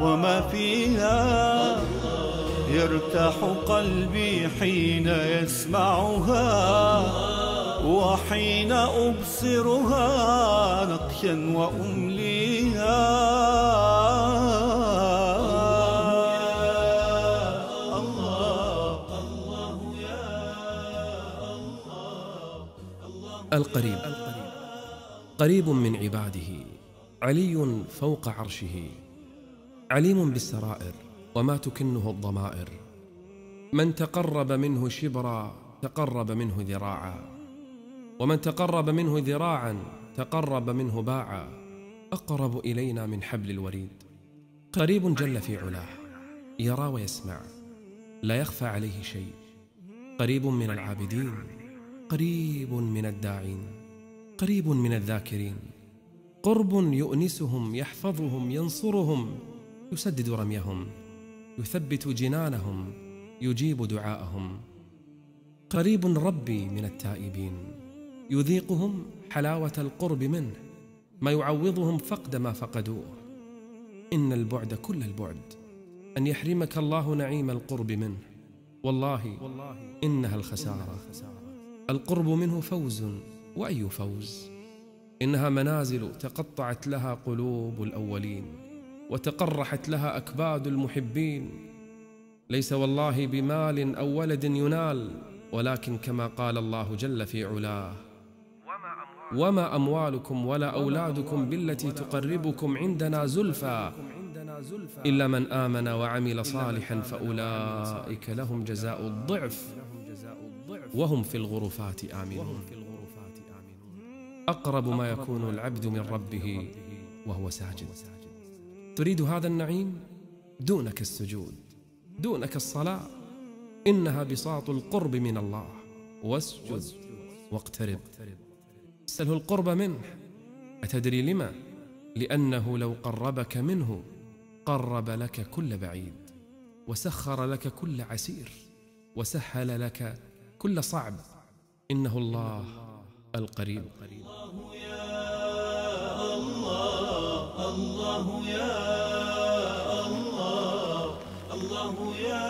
وما فيها. يرتاح قلبي حين يسمعها وحين أبصرها نقشا وأمليها. القريب. قريب من عباده علي فوق عرشه. عليم بالسرائر وما تكنه الضمائر. من تقرب منه شبرا تقرب منه ذراعا. ومن تقرب منه ذراعا تقرب منه باعا. أقرب إلينا من حبل الوريد. قريب جل في علاه. يرى ويسمع. لا يخفى عليه شيء. قريب من العابدين. قريب من الداعين. قريب من الذاكرين. قرب يؤنسهم يحفظهم ينصرهم. يسدد رميهم يثبت جنانهم يجيب دعاءهم. قريب ربي من التائبين يذيقهم حلاوة القرب منه ما يعوضهم فقد ما فقدوه. إن البعد كل البعد أن يحرمك الله نعيم القرب منه. والله إنها الخسارة. القرب منه فوز وأي فوز. إنها منازل تقطعت لها قلوب الأولين. وتقرحت لها أكباد المحبين. ليس والله بمال أو ولد ينال ولكن كما قال الله جل في علاه وما أموالكم ولا أولادكم بالتي تقربكم عندنا زلفى إلا من آمن وعمل صالحا فأولئك لهم جزاء الضعف وهم في الغرفات آمنون. أقرب ما يكون العبد من ربه وهو ساجد. تريد هذا النعيم؟ دونك السجود دونك الصلاة إنها بساط القرب من الله. واسجد واقترب. اسأله القرب منه. أتدري لما؟ لأنه لو قربك منه قرب لك كل بعيد وسخر لك كل عسير وسهل لك كل صعب. إنه الله القريب. الله الله يا الله. الله يا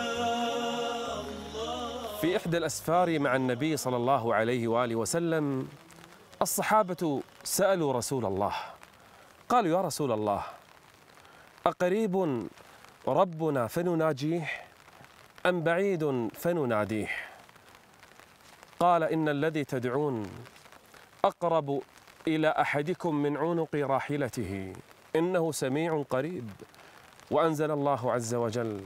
في إحدى الأسفار مع النبي صلى الله عليه وآله وسلم الصحابة سألوا رسول الله قالوا يا رسول الله أقريب ربنا فنناجيه أم بعيد فنناديه؟ قال إن الذي تدعون أقرب إلى أحدكم من عنق راحلته. إنه سميع قريب. وأنزل الله عز وجل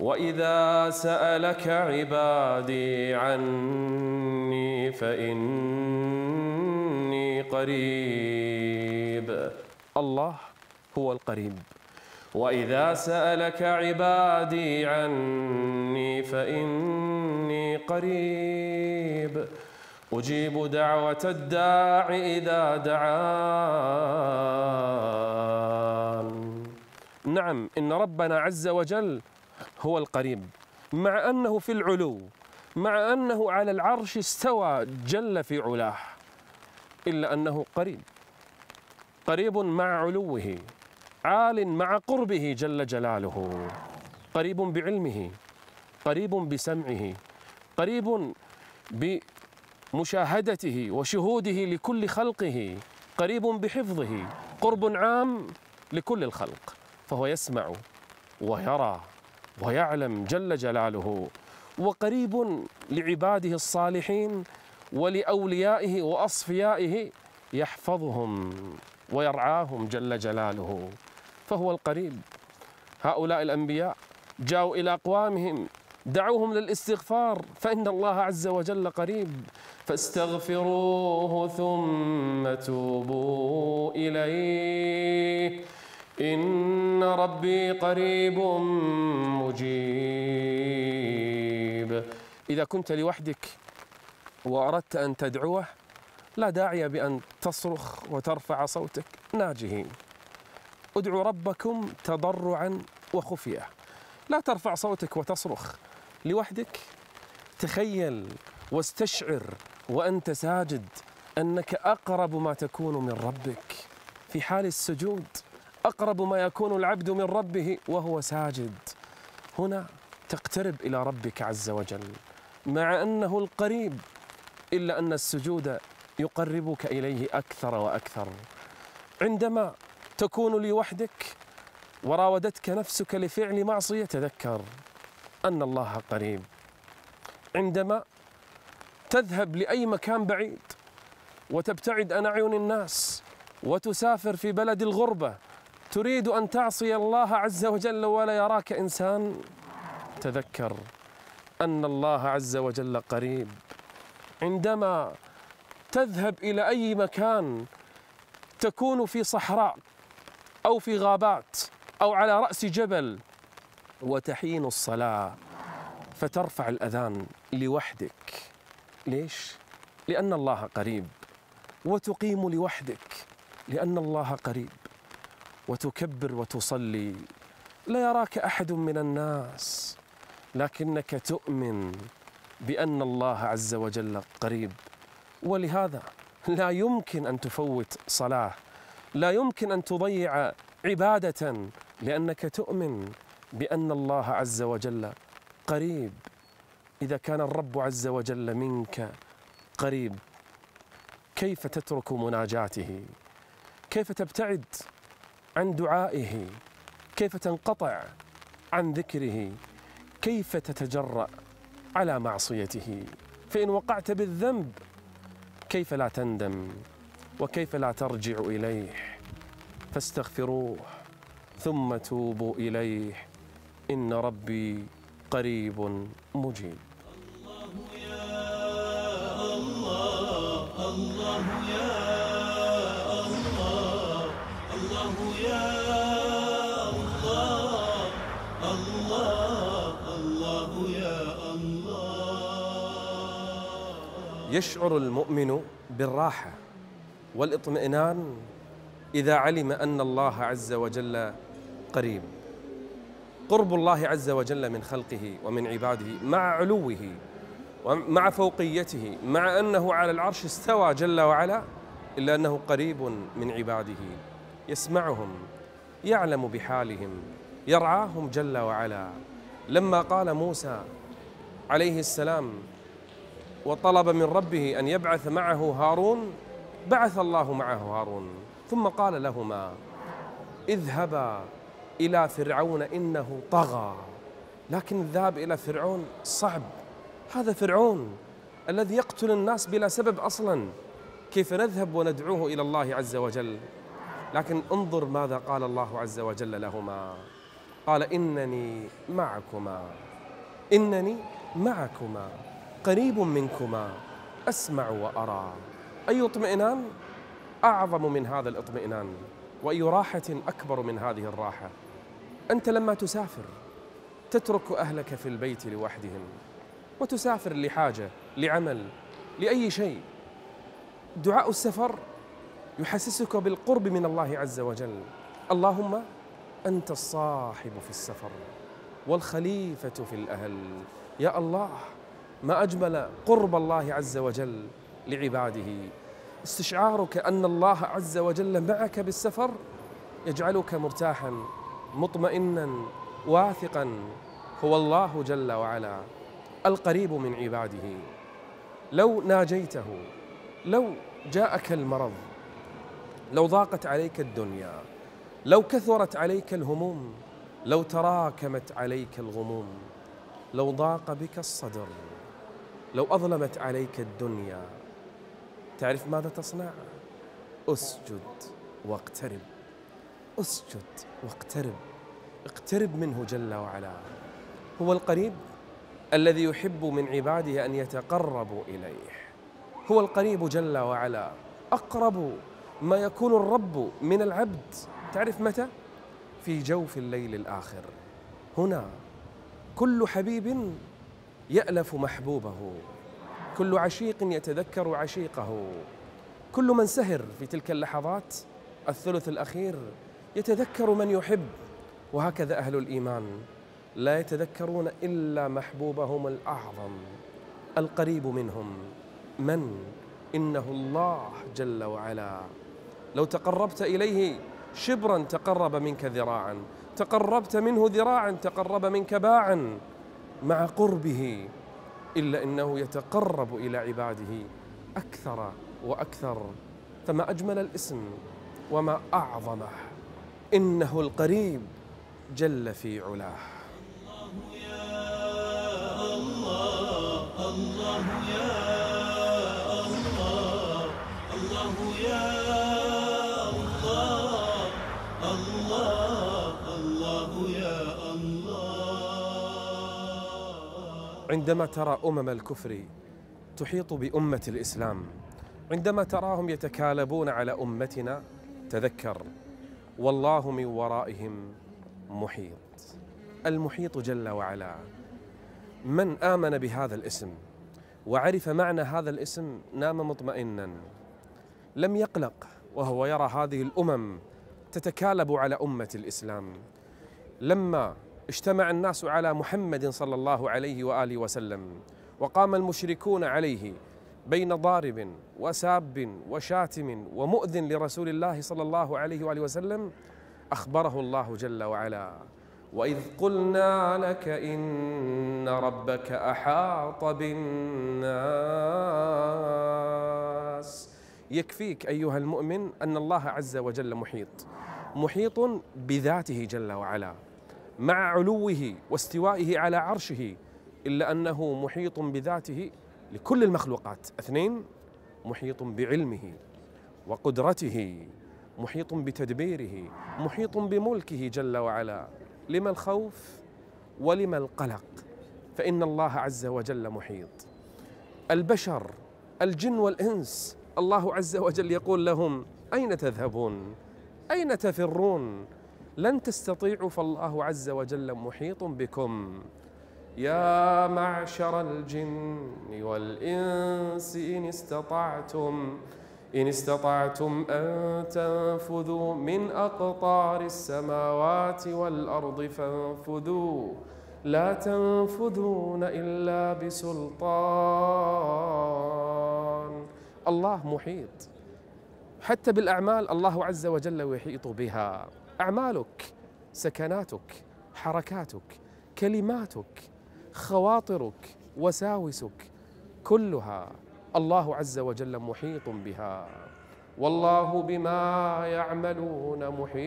وإذا سألك عبادي عني فإني قريب. الله هو القريب. وإذا سألك عبادي عني فإني قريب. أجيب دعوة الداع إذا دعان. نعم إن ربنا عز وجل هو القريب. مع أنه في العلو مع أنه على العرش استوى جل في علاه. إلا أنه قريب. قريب مع علوه عال مع قربه جل جلاله. قريب بعلمه قريب بسمعه قريب بمشاهدته وشهوده لكل خلقه قريب بحفظه قرب عام لكل الخلق فهو يسمع ويرى ويعلم جل جلاله وقريب لعباده الصالحين ولأوليائه وأصفيائه يحفظهم ويرعاهم جل جلاله فهو القريب. هؤلاء الأنبياء جاءوا إلى أقوامهم دعوهم للاستغفار فإن الله عز وجل قريب. فاستغفروه ثم توبوا إليه. إن ربي قريب مجيب. إذا كنت لوحدك وأردت أن تدعوه لا داعي بأن تصرخ وترفع صوتك. ناجهين. ادعوا ربكم تضرعا وخفية. لا ترفع صوتك وتصرخ. لوحدك تخيل واستشعر وأنت ساجد أنك أقرب ما تكون من ربك. في حال السجود أقرب ما يكون العبد من ربه وهو ساجد. هنا تقترب إلى ربك عز وجل مع أنه القريب إلا أن السجود يقربك إليه أكثر وأكثر. عندما تكون لوحدك وراودتك نفسك لفعل معصية تذكر أن الله قريب. عندما تذهب لأي مكان بعيد وتبتعد عن اعين الناس وتسافر في بلد الغربة. تريد أن تعصي الله عز وجل ولا يراك إنسان. تذكر أن الله عز وجل قريب. عندما تذهب إلى أي مكان تكون في صحراء أو في غابات أو على رأس جبل وتحين الصلاة فترفع الأذان لوحدك. ليش؟ لأن الله قريب. وتقيم لوحدك. لأن الله قريب. وتكبر وتصلي. لا يراك أحد من الناس. لكنك تؤمن بأن الله عز وجل قريب. ولهذا لا يمكن أن تفوت صلاة. لا يمكن أن تضيع عبادة. لأنك تؤمن بأن الله عز وجل قريب. إذا كان الرب عز وجل منك قريب كيف تترك مناجاته؟ كيف تبتعد عن دعائه؟ كيف تنقطع عن ذكره؟ كيف تتجرأ على معصيته؟ فإن وقعت بالذنب كيف لا تندم وكيف لا ترجع إليه؟ فاستغفروه ثم توبوا إليه. إن ربي قريب مجيب. يشعر المؤمن بالراحة والاطمئنان إذا علم أن الله عز وجل قريب. قرب الله عز وجل من خلقه ومن عباده مع علوه ومع فوقيته مع أنه على العرش استوى جل وعلا إلا أنه قريب من عباده. يسمعهم يعلم بحالهم يرعاهم جل وعلا. لما قال موسى عليه السلام وطلب من ربه أن يبعث معه هارون بعث الله معه هارون ثم قال لهما اذهبا إلى فرعون إنه طغى لكن الذهاب إلى فرعون صعب. هذا فرعون الذي يقتل الناس بلا سبب أصلا. كيف نذهب وندعوه إلى الله عز وجل؟ لكن انظر ماذا قال الله عز وجل لهما. قال إنني معكما إنني معكما. قريب منكما. أسمع وأرى. أي اطمئنان؟ أعظم من هذا الاطمئنان. وأي راحة أكبر من هذه الراحة. أنت لما تسافر تترك أهلك في البيت لوحدهم وتسافر لحاجة لعمل لأي شيء. دعاء السفر يحسسك بالقرب من الله عز وجل. اللهم أنت الصاحب في السفر والخليفة في الأهل. يا الله ما أجمل قرب الله عز وجل لعباده. استشعارك أن الله عز وجل معك بالسفر يجعلك مرتاحا مطمئنا واثقا. هو الله جل وعلا القريب من عباده. لو ناجيته لو جاءك المرض لو ضاقت عليك الدنيا لو كثرت عليك الهموم لو تراكمت عليك الغموم لو ضاق بك الصدر. لو أظلمت عليك الدنيا تعرف ماذا تصنع؟ أسجد واقترب. أسجد واقترب. اقترب منه جل وعلا. هو القريب الذي يحب من عباده أن يتقربوا إليه. هو القريب جل وعلا. أقرب ما يكون الرب من العبد. تعرف متى؟ في جوف الليل الآخر. هنا كل حبيب يألف محبوبه. كل عشيق يتذكر عشيقه. كل من سهر في تلك اللحظات الثلث الأخير يتذكر من يحب. وهكذا أهل الإيمان لا يتذكرون إلا محبوبهم الأعظم القريب منهم. من؟ إنه الله جل وعلا. لو تقربت إليه شبرا تقرب منك ذراعا تقربت منه ذراعا تقرب منك باعا. مع قربه إلا إنه يتقرب إلى عباده أكثر وأكثر. فما أجمل الاسم وما أعظمه إنه القريب جل في علاه. عندما ترى أمم الكفر تحيط بأمة الإسلام عندما تراهم يتكالبون على أمتنا تذكر والله من ورائهم محيط. المحيط جل وعلا. من آمن بهذا الاسم وعرف معنى هذا الاسم نام مطمئنا. لم يقلق وهو يرى هذه الأمم تتكالب على أمة الإسلام. لما اجتمع الناس على محمد صلى الله عليه وآله وسلم وقام المشركون عليه بين ضارب وساب وشاتم ومؤذن لرسول الله صلى الله عليه وآله وسلم أخبره الله جل وعلا. وإذ قلنا لك إن ربك أحاط بالناس. يكفيك أيها المؤمن أن الله عز وجل محيط محيط بذاته جل وعلا. مع علوه واستوائه على عرشه إلا أنه محيط بذاته لكل المخلوقات. اثنين محيط بعلمه وقدرته محيط بتدبيره محيط بملكه جل وعلا. لما الخوف ولما القلق. فإن الله عز وجل محيط. البشر الجن والإنس الله عز وجل يقول لهم أين تذهبون؟ أين تفرون؟ لن تستطيعوا فالله عز وجل محيط بكم. يا معشر الجن والإنس إن استطعتم إن استطعتم أن تنفذوا من أقطار السماوات والأرض فانفذوا. لا تنفذون إلا بسلطان. الله محيط. حتى بالأعمال الله عز وجل يحيط بها. أعمالك سكناتك حركاتك كلماتك خواطرك وساوسك كلها الله عز وجل محيط بها. والله بما يعملون محيط.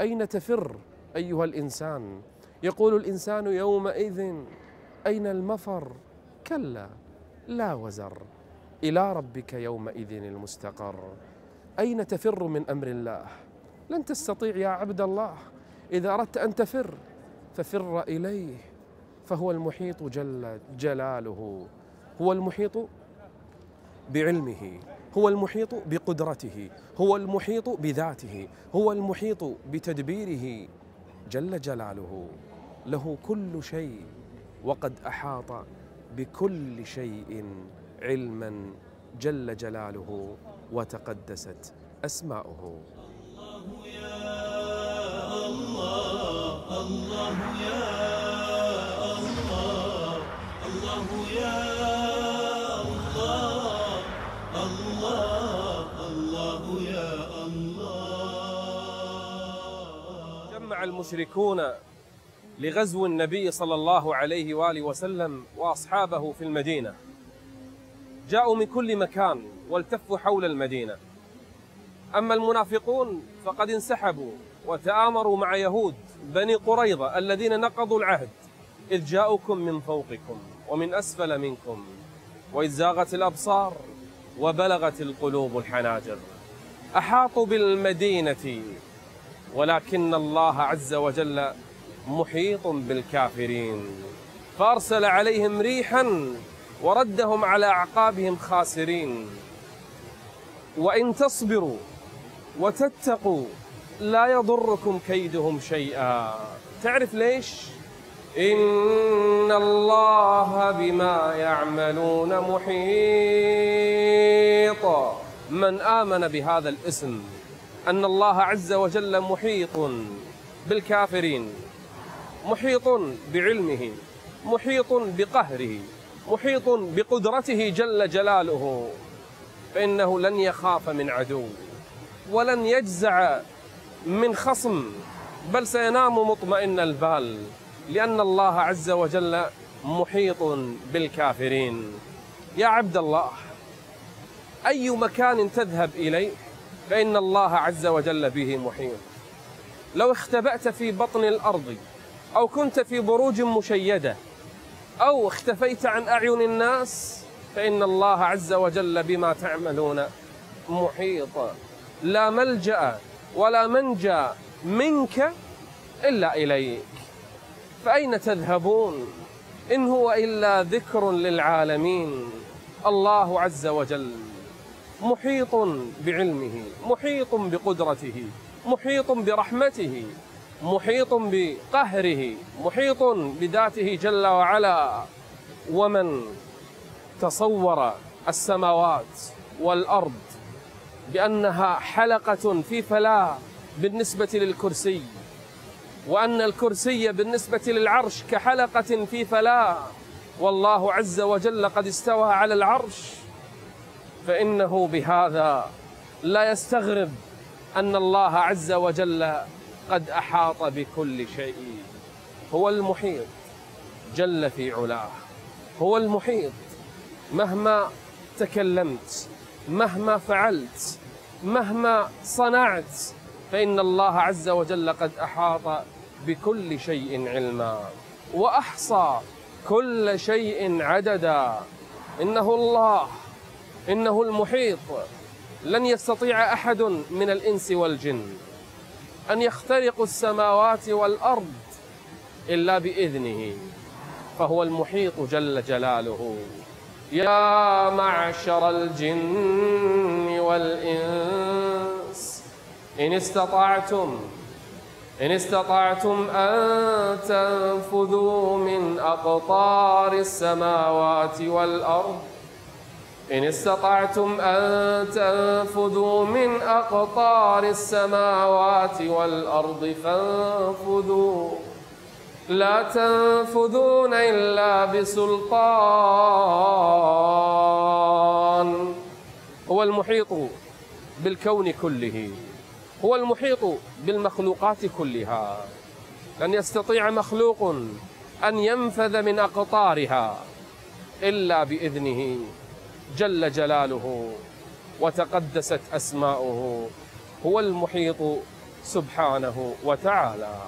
أين تفر أيها الإنسان؟ يقول الإنسان يومئذ أين المفر؟ كلا لا وزر. إلى ربك يومئذ المستقر. أين تفر من أمر الله؟ لن تستطيع يا عبد الله. إذا أردت أن تفر ففر إليه فهو المحيط جل جلاله. هو المحيط بعلمه هو المحيط بقدرته هو المحيط بذاته هو المحيط بتدبيره جل جلاله. له كل شيء وقد أحاط بكل شيء علما جل جلاله وتقدست أسماؤه. الله يا الله الله يا الله الله يا الله الله الله يا الله جمع المشركون لغزو النبي صلى الله عليه وآله وسلم وأصحابه في المدينة. جاءوا من كل مكان والتفوا حول المدينة. أما المنافقون فقد انسحبوا وتآمروا مع يهود بني قريظة الذين نقضوا العهد. إذ جاءوكم من فوقكم ومن أسفل منكم وإذ زاغت الأبصار وبلغت القلوب الحناجر. أحاطوا بالمدينة ولكن الله عز وجل محيط بالكافرين. فأرسل عليهم ريحا وردهم على أعقابهم خاسرين. وإن تصبروا وتتقوا لا يضركم كيدهم شيئا. تعرف ليش؟ إن الله بما يعملون محيط. من آمن بهذا الاسم أن الله عز وجل محيط بالكافرين محيط بعلمه محيط بقهره. محيط بقدرته جل جلاله فإنه لن يخاف من عدو ولن يجزع من خصم بل سينام مطمئن البال لأن الله عز وجل محيط بالكافرين. يا عبد الله أي مكان تذهب إليه؟ فإن الله عز وجل به محيط. لو اختبأت في بطن الأرض أو كنت في بروج مشيدة أو اختفيت عن أعين الناس فإن الله عز وجل بما تعملون محيط. لا ملجأ ولا منجى منك إلا إليك. فأين تذهبون؟ إن هو إلا ذكر للعالمين. الله عز وجل محيط بعلمه محيط بقدرته محيط برحمته. محيط بقهره محيط بذاته جل وعلا. ومن تصور السماوات والأرض بأنها حلقة في فلاه بالنسبة للكرسي وأن الكرسي بالنسبة للعرش كحلقة في فلاه والله عز وجل قد استوى على العرش. فإنه بهذا لا يستغرب أن الله عز وجل قد أحاط بكل شيء. هو المحيط جل في علاه. هو المحيط مهما تكلمت مهما فعلت مهما صنعت فإن الله عز وجل قد أحاط بكل شيء علما. وأحصى كل شيء عددا. إنه الله إنه المحيط. لن يستطيع أحد من الإنس والجن. أن يخترقوا السماوات والأرض إلا بإذنه فهو المحيط جل جلاله. يا معشر الجن والإنس إن استطعتم إن استطعتم أن تنفذوا من أقطار السماوات والأرض إن استطعتم أن تنفذوا من أقطار السماوات والأرض فانفذوا. لا تنفذون إلا بسلطان. هو المحيط بالكون كله. هو المحيط بالمخلوقات كلها. لن يستطيع مخلوق أن ينفذ من أقطارها إلا بإذنه. جل جلاله وتقدست أسماؤه هو المحيط سبحانه وتعالى.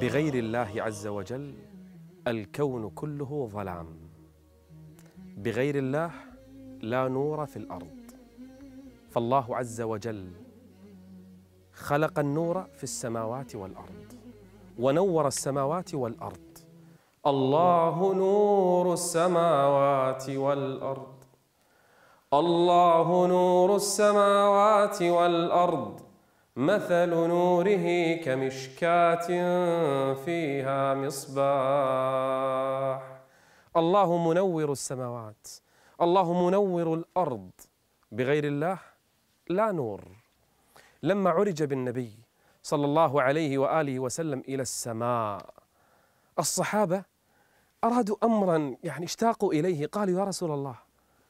بغير الله عز وجل الكون كله ظلام. بغير الله لا نور في الأرض. فالله عز وجل خلق النور في السماوات والأرض ونور السماوات والأرض. الله نور السماوات والأرض. الله نور السماوات والأرض. مثل نوره كمشكاة فيها مصباح. الله منور السماوات الله منور الأرض. بغير الله لا نور. لما عرج بالنبي صلى الله عليه وآله وسلم إلى السماء الصحابة أرادوا أمرا يعني اشتاقوا إليه قالوا يا رسول الله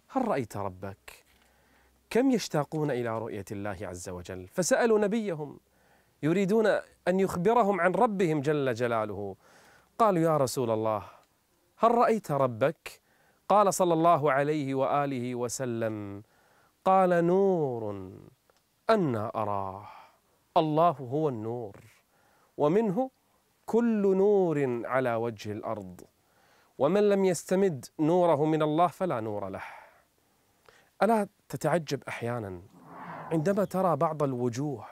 هل رأيت ربك؟ كم يشتاقون إلى رؤية الله عز وجل؟ فسألوا نبيهم يريدون أن يخبرهم عن ربهم جل جلاله. قالوا يا رسول الله هل رأيت ربك؟ قال صلى الله عليه وآله وسلم قال نور أنا أراه الله هو النور ومنه كل نور على وجه الأرض ومن لم يستمد نوره من الله فلا نور له. ألا تتعجب أحيانا عندما ترى بعض الوجوه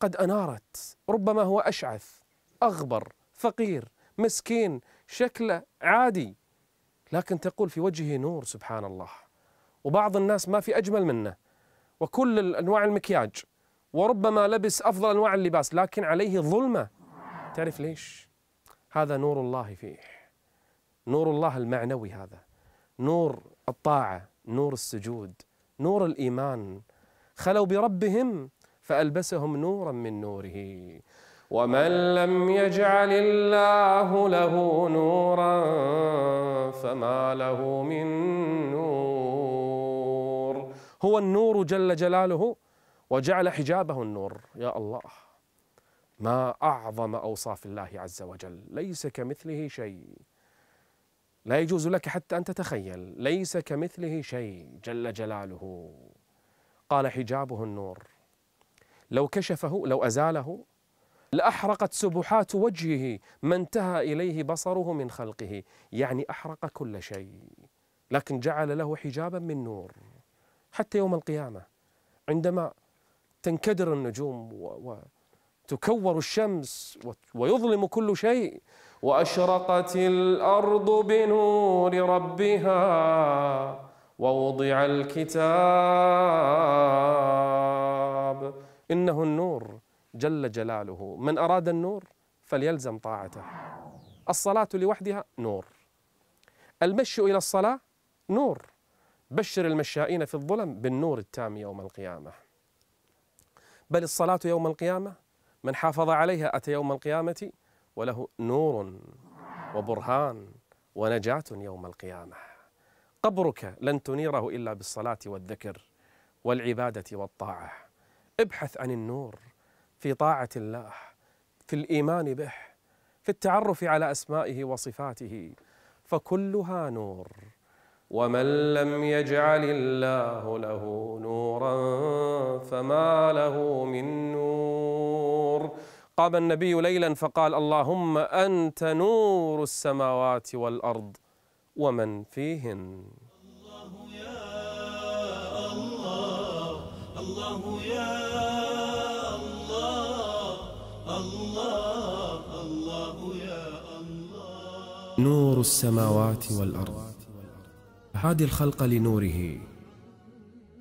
قد أنارت ربما هو أشعث أغبر فقير مسكين شكله عادي. لكن تقول في وجهه نور سبحان الله وبعض الناس ما في أجمل منه. وكل أنواع المكياج. وربما لبس أفضل أنواع اللباس لكن عليه ظلمة. تعرف ليش؟ هذا نور الله فيه. نور الله المعنوي هذا. نور الطاعة نور السجود نور الإيمان. خلوا بربهم فألبسهم نورا من نوره. ومن لم يجعل الله له نورا فما له من نور. هو النور جل جلاله وجعل حجابه النور. يا الله ما أعظم أوصاف الله عز وجل. ليس كمثله شيء. لا يجوز لك حتى أن تتخيل. ليس كمثله شيء جل جلاله. قال حجابه النور. لو كشفه لو أزاله لأحرقت سبحات وجهه ما انتهى إليه بصره من خلقه يعني أحرق كل شيء لكن جعل له حجابا من نور. حتى يوم القيامة عندما تنكدر النجوم وتكور الشمس ويظلم كل شيء وأشرقت الأرض بنور ربها ووضع الكتاب إنه النور. جل جلاله. من أراد النور فليلزم طاعته. الصلاة لوحدها نور. المشي إلى الصلاة نور. بشر المشائين في الظلم بالنور التام يوم القيامة. بل الصلاة يوم القيامة من حافظ عليها أتى يوم القيامة وله نور وبرهان ونجاة يوم القيامة. قبرك لن تنيره إلا بالصلاة والذكر والعبادة والطاعة. ابحث عن النور. في طاعة الله في الإيمان به في التعرف على أسمائه وصفاته فكلها نور. ومن لم يجعل الله له نورا فما له من نور. قام النبي ليلا فقال اللهم أنت نور السماوات والأرض ومن فيهن الله يا الله الله يا نور السماوات والأرض. هادي الخلق لنوره.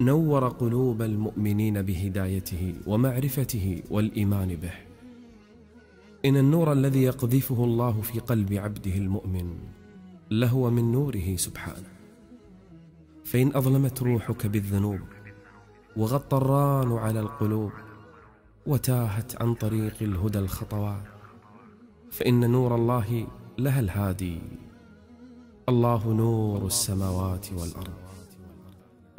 نور قلوب المؤمنين بهدايته ومعرفته والإيمان به. إن النور الذي يقذفه الله في قلب عبده المؤمن لهو من نوره سبحانه. فإن أظلمت روحك بالذنوب وغطى الران على القلوب وتاهت عن طريق الهدى الخطوات فإن نور الله لها الهادي. الله نور السماوات والأرض.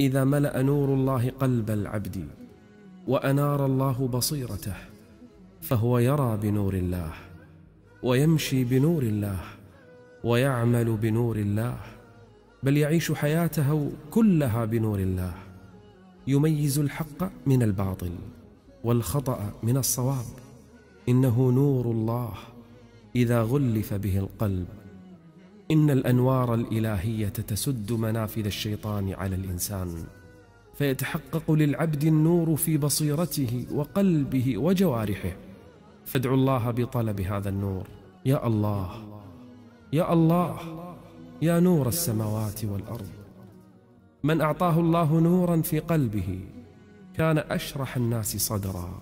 إذا ملأ نور الله قلب العبد وأنار الله بصيرته فهو يرى بنور الله ويمشي بنور الله ويعمل بنور الله بل يعيش حياته كلها بنور الله. يميز الحق من الباطل والخطأ من الصواب. إنه نور الله. إذا غلف به القلب. إن الأنوار الإلهية تسد منافذ الشيطان على الإنسان. فيتحقق للعبد النور في بصيرته وقلبه وجوارحه. فادعوا الله بطلب هذا النور. يا الله يا الله يا نور السماوات والأرض. من أعطاه الله نورا في قلبه كان أشرح الناس صدرا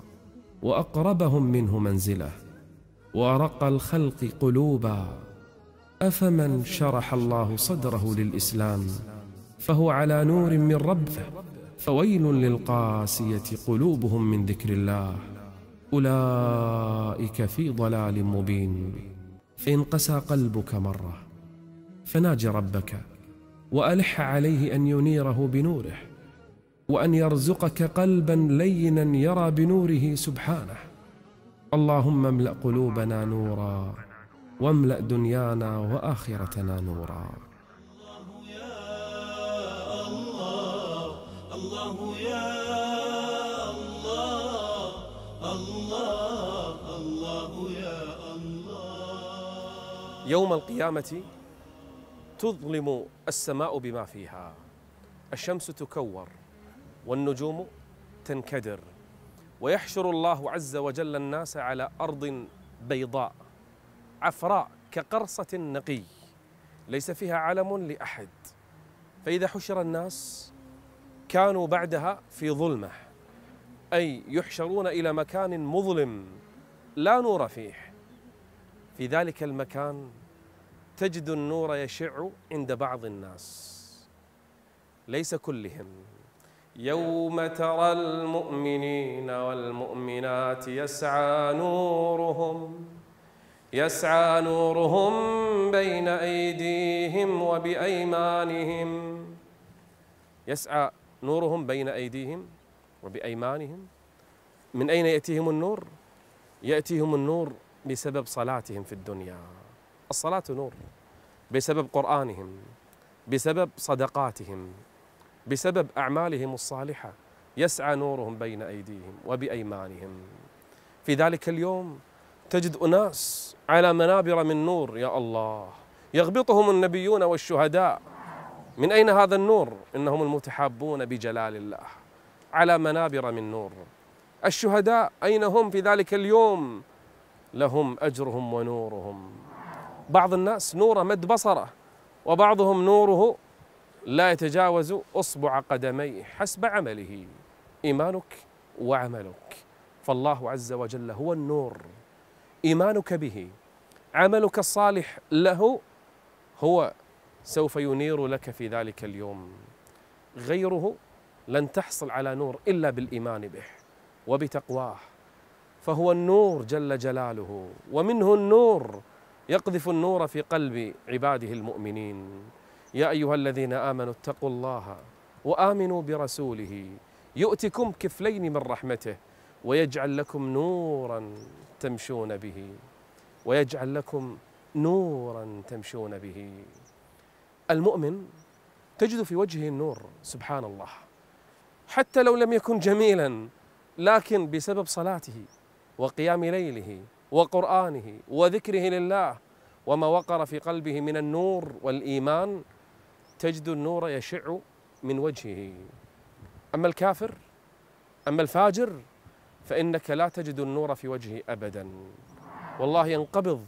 وأقربهم منه منزله. وأرق الخلق قلوبا أفمن شرح الله صدره للإسلام؟ فهو على نور من ربه فويل للقاسية قلوبهم من ذكر الله. أولئك في ضلال مبين. فإن قسى قلبك مرة فناج ربك وألح عليه أن ينيره بنوره وأن يرزقك قلبا لينا يرى بنوره سبحانه. اللهم املأ قلوبنا نورا واملأ دنيانا وآخرتنا نورا. الله يا الله الله يا الله الله الله يا الله يوم القيامة تظلم السماء بما فيها الشمس تكور والنجوم تنكدر. ويحشر الله عز وجل الناس على أرض بيضاء عفراء كقرصة نقي ليس فيها علم لأحد. فإذا حشر الناس كانوا بعدها في ظلمة أي يحشرون إلى مكان مظلم لا نور فيه. في ذلك المكان تجد النور يشع عند بعض الناس ليس كلهم. يوم ترى المؤمنين والمؤمنات يسعى نورهم يسعى نورهم بين أيديهم وبأيمانهم يسعى نورهم بين أيديهم وبأيمانهم. من أين يأتيهم النور؟ يأتيهم النور بسبب صلاتهم في الدنيا. الصلاة نور بسبب قرآنهم بسبب صدقاتهم. بسبب أعمالهم الصالحة. يسعى نورهم بين أيديهم وبأيمانهم. في ذلك اليوم تجد أناس على منابر من نور يا الله. يغبطهم النبيون والشهداء. من أين هذا النور؟ إنهم المتحابون بجلال الله. على منابر من نور. الشهداء أين هم في ذلك اليوم؟ لهم أجرهم ونورهم. بعض الناس نور مد بصره وبعضهم نوره لا يتجاوز أصبع قدميه حسب عمله. إيمانك وعملك. فالله عز وجل هو النور. إيمانك به. عملك الصالح له هو سوف ينير لك في ذلك اليوم. غيره لن تحصل على نور إلا بالإيمان به وبتقواه. فهو النور جل جلاله ومنه النور يقذف النور في قلب عباده المؤمنين. يا أيها الذين آمنوا اتقوا الله وآمنوا برسوله. يؤتكم كفلين من رحمته ويجعل لكم نورا تمشون به. ويجعل لكم نورا تمشون به. المؤمن تجد في وجهه النور سبحان الله حتى لو لم يكن جميلا لكن بسبب صلاته وقيام ليله وقرآنه وذكره لله وما وقر في قلبه من النور والإيمان تجد النور يشع من وجهه. أما الكافر أما الفاجر فإنك لا تجد النور في وجهه ابدا. والله ينقبض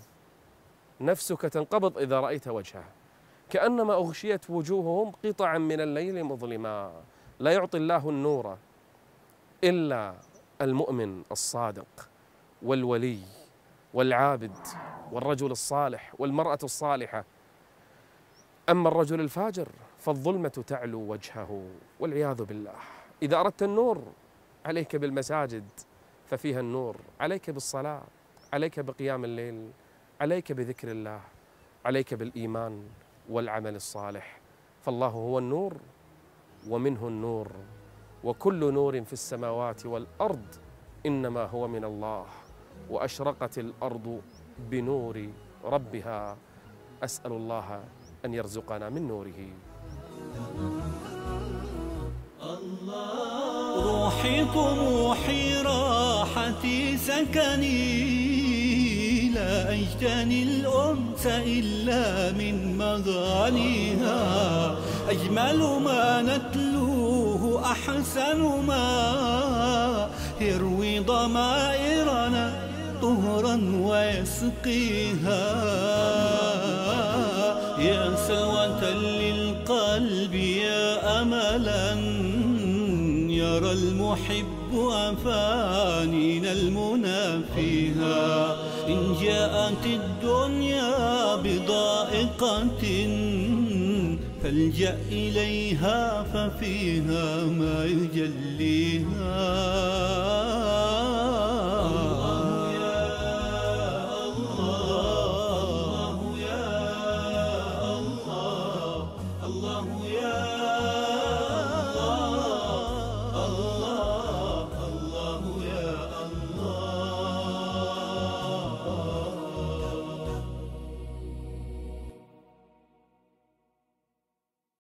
نفسك تنقبض إذا رأيت وجهه. كأنما أغشيت وجوههم قطعا من الليل مظلما. لا يعطي الله النور إلا المؤمن الصادق والولي والعابد والرجل الصالح والمرأة الصالحة. أما الرجل الفاجر فالظلمة تعلو وجهه والعياذ بالله. إذا أردت النور عليك بالمساجد ففيها النور عليك بالصلاة عليك بقيام الليل عليك بذكر الله عليك بالإيمان والعمل الصالح. فالله هو النور ومنه النور وكل نور في السماوات والأرض إنما هو من الله وأشرقت الأرض بنور ربها. أسأل الله أن يرزقنا من نوره. روحي طموحي راحتي سكني لا أجتني الأنس إلا من مغانيها. أجمل ما نتلوه أحسن ما يروي ضمائرنا طهرا ويسقيها. يا سلوة للقلب يا أملا يرى المحب أفانينا المنى فيها إن جاءت الدنيا بضائقة فالجأ إليها ففيها ما يجليها.